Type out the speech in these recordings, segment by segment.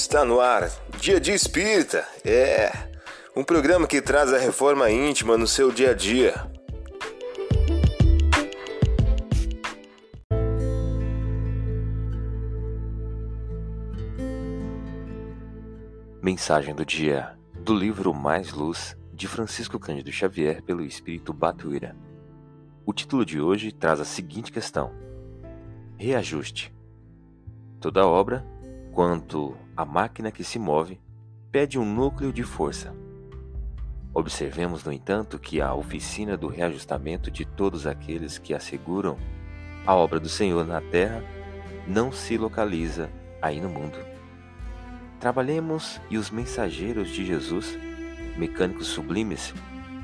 Está no ar, Dia de Espírita. É um programa que traz a reforma íntima no seu dia a dia. Mensagem do dia do livro Mais Luz de Francisco Cândido Xavier pelo Espírito Batuíra. O título de hoje traz a seguinte questão: Reajuste. Toda obra, quanto a máquina que se move, pede um núcleo de força. Observemos, no entanto, que a oficina do reajustamento de todos aqueles que asseguram a obra do Senhor na terra não se localiza aí no mundo. Trabalhemos e os mensageiros de Jesus, mecânicos sublimes,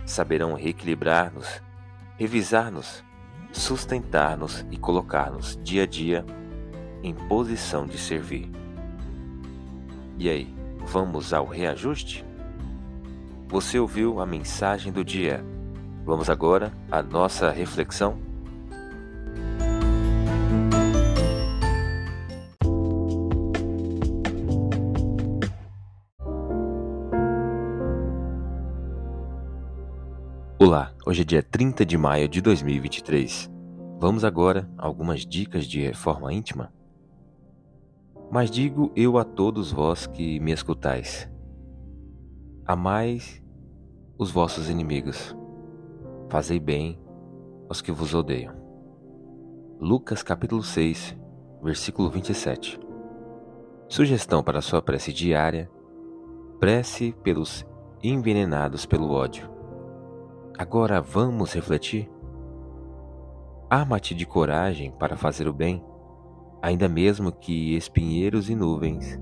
saberão reequilibrar-nos, revisar-nos, sustentar-nos e colocar-nos dia a dia em posição de servir. E aí, vamos ao reajuste? Você ouviu a mensagem do dia. Vamos agora à nossa reflexão? Olá, hoje é dia 30 de maio de 2023. Vamos agora a algumas dicas de reforma íntima? Mas digo eu a todos vós que me escutais: Amai os vossos inimigos, fazei bem aos que vos odeiam. Lucas capítulo 6, versículo 27. Sugestão para sua prece diária: prece pelos envenenados pelo ódio. Agora vamos refletir? Arma-te de coragem para fazer o bem ainda mesmo que espinheiros e nuvens,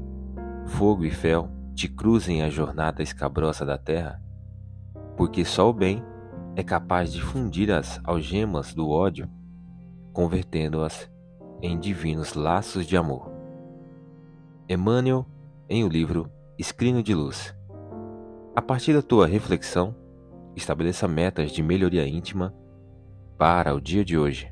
fogo e fel te cruzem a jornada escabrosa da terra, porque só o bem é capaz de fundir as algemas do ódio, convertendo-as em divinos laços de amor. Emmanuel, em o livro Escrino de Luz. A partir da tua reflexão, estabeleça metas de melhoria íntima para o dia de hoje.